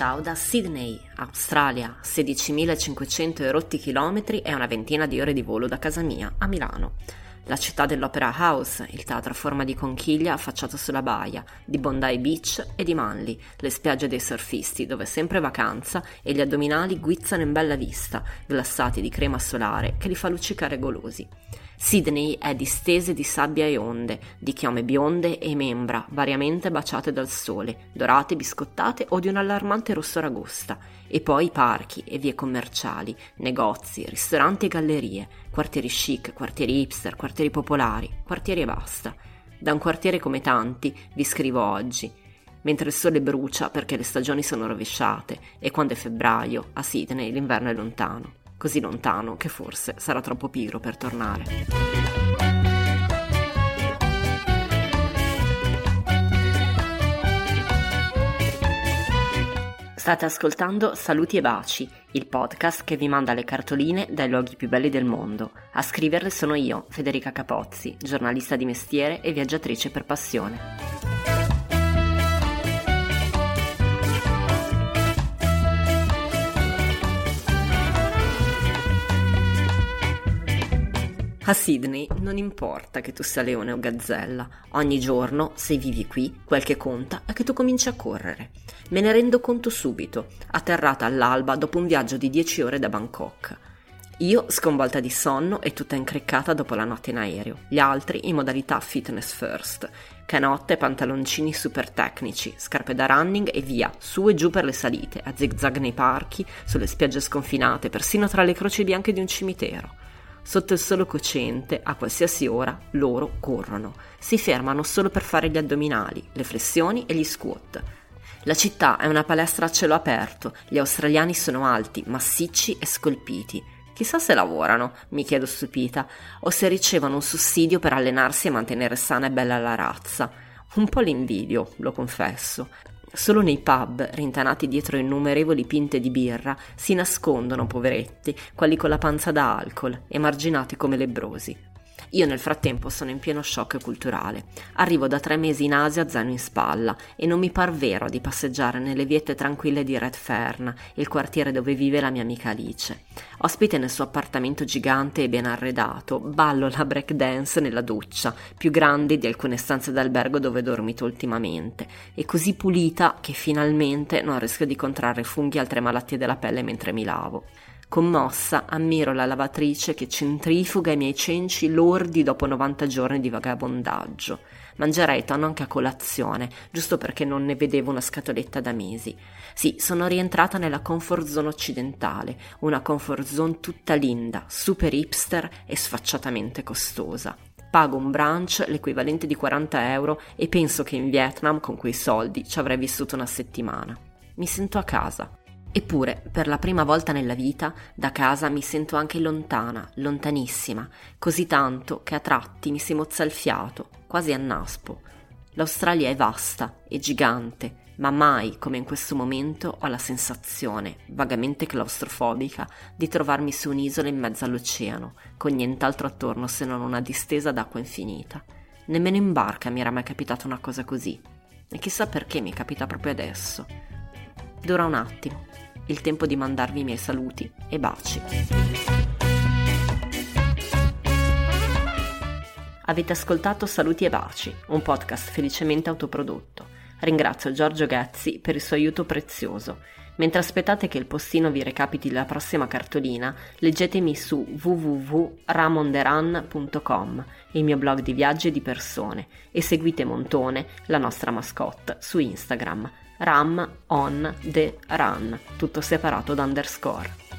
Ciao da Sydney, Australia, 16.500 erotti chilometri e una ventina di ore di volo da casa mia a Milano. La città dell'Opera House, il teatro a forma di conchiglia affacciato sulla baia, di Bondi Beach e di Manly, le spiagge dei surfisti dove è sempre vacanza e gli addominali guizzano in bella vista, glassati di crema solare che li fa luccicare golosi. Sydney è distese di sabbia e onde, di chiome bionde e membra, variamente baciate dal sole, dorate, biscottate o di un allarmante rosso aragosta, e poi parchi e vie commerciali, negozi, ristoranti e gallerie, quartieri chic, quartieri hipster, quartieri popolari, quartieri e basta. Da un quartiere come tanti vi scrivo oggi, mentre il sole brucia perché le stagioni sono rovesciate e quando è febbraio a Sydney l'inverno è lontano così lontano che forse sarà troppo pigro per tornare. State ascoltando Saluti e Baci, il podcast che vi manda le cartoline dai luoghi più belli del mondo. A scriverle sono io, Federica Capozzi, giornalista di mestiere e viaggiatrice per passione. A Sydney non importa che tu sia leone o gazzella, ogni giorno, se vivi qui, quel che conta è che tu cominci a correre. Me ne rendo conto subito, atterrata all'alba dopo un viaggio di 10 ore da Bangkok. Io sconvolta di sonno e tutta increccata dopo la notte in aereo, gli altri in modalità fitness first. Canotte, pantaloncini super tecnici, scarpe da running e via, su e giù per le salite, a zigzag nei parchi, sulle spiagge sconfinate, persino tra le croci bianche di un cimitero. Sotto il sole cocente, a qualsiasi ora, loro corrono. Si fermano solo per fare gli addominali, le flessioni e gli squat. La città è una palestra a cielo aperto, gli australiani sono alti, massicci e scolpiti. Chissà se lavorano, mi chiedo stupita, o se ricevono un sussidio per allenarsi e mantenere sana e bella la razza. Un po' l'invidio, lo confesso. Solo nei pub, rintanati dietro innumerevoli pinte di birra, si nascondono poveretti, quelli con la panza da alcol, emarginati come lebbrosi. Io nel frattempo sono in pieno shock culturale. Arrivo da tre mesi in Asia zaino in spalla e non mi par vero di passeggiare nelle viette tranquille di Redfern, il quartiere dove vive la mia amica Alice. Ospite nel suo appartamento gigante e ben arredato, ballo la break dance nella doccia, più grande di alcune stanze d'albergo dove ho dormito ultimamente, e così pulita che finalmente non rischio di contrarre funghi e altre malattie della pelle mentre mi lavo. Commossa, ammiro la lavatrice che centrifuga i miei cenci lordi dopo 90 giorni di vagabondaggio. Mangerei tonno anche a colazione, giusto perché non ne vedevo una scatoletta da mesi. Sì, sono rientrata nella comfort zone occidentale, una comfort zone tutta linda, super hipster e sfacciatamente costosa. Pago un brunch l'equivalente di 40 euro e penso che in Vietnam con quei soldi ci avrei vissuto una settimana. Mi sento a casa. Eppure, per la prima volta nella vita, da casa mi sento anche lontana, lontanissima, così tanto che a tratti mi si mozza il fiato, quasi a naspo. L'Australia è vasta e gigante, ma mai come in questo momento ho la sensazione, vagamente claustrofobica, di trovarmi su un'isola in mezzo all'oceano, con nient'altro attorno se non una distesa d'acqua infinita. Nemmeno in barca mi era mai capitata una cosa così. E chissà perché mi capita proprio adesso. Dura un attimo, il tempo di mandarvi i miei saluti e baci. Avete ascoltato Saluti e Baci, un podcast felicemente autoprodotto. Ringrazio Giorgio Ghezzi per il suo aiuto prezioso. Mentre aspettate che il postino vi recapiti la prossima cartolina, leggetemi su www.ramonderan.com, il mio blog di viaggi e di persone, e seguite Montone, la nostra mascotte, su Instagram ram on the run, tutto separato da underscore.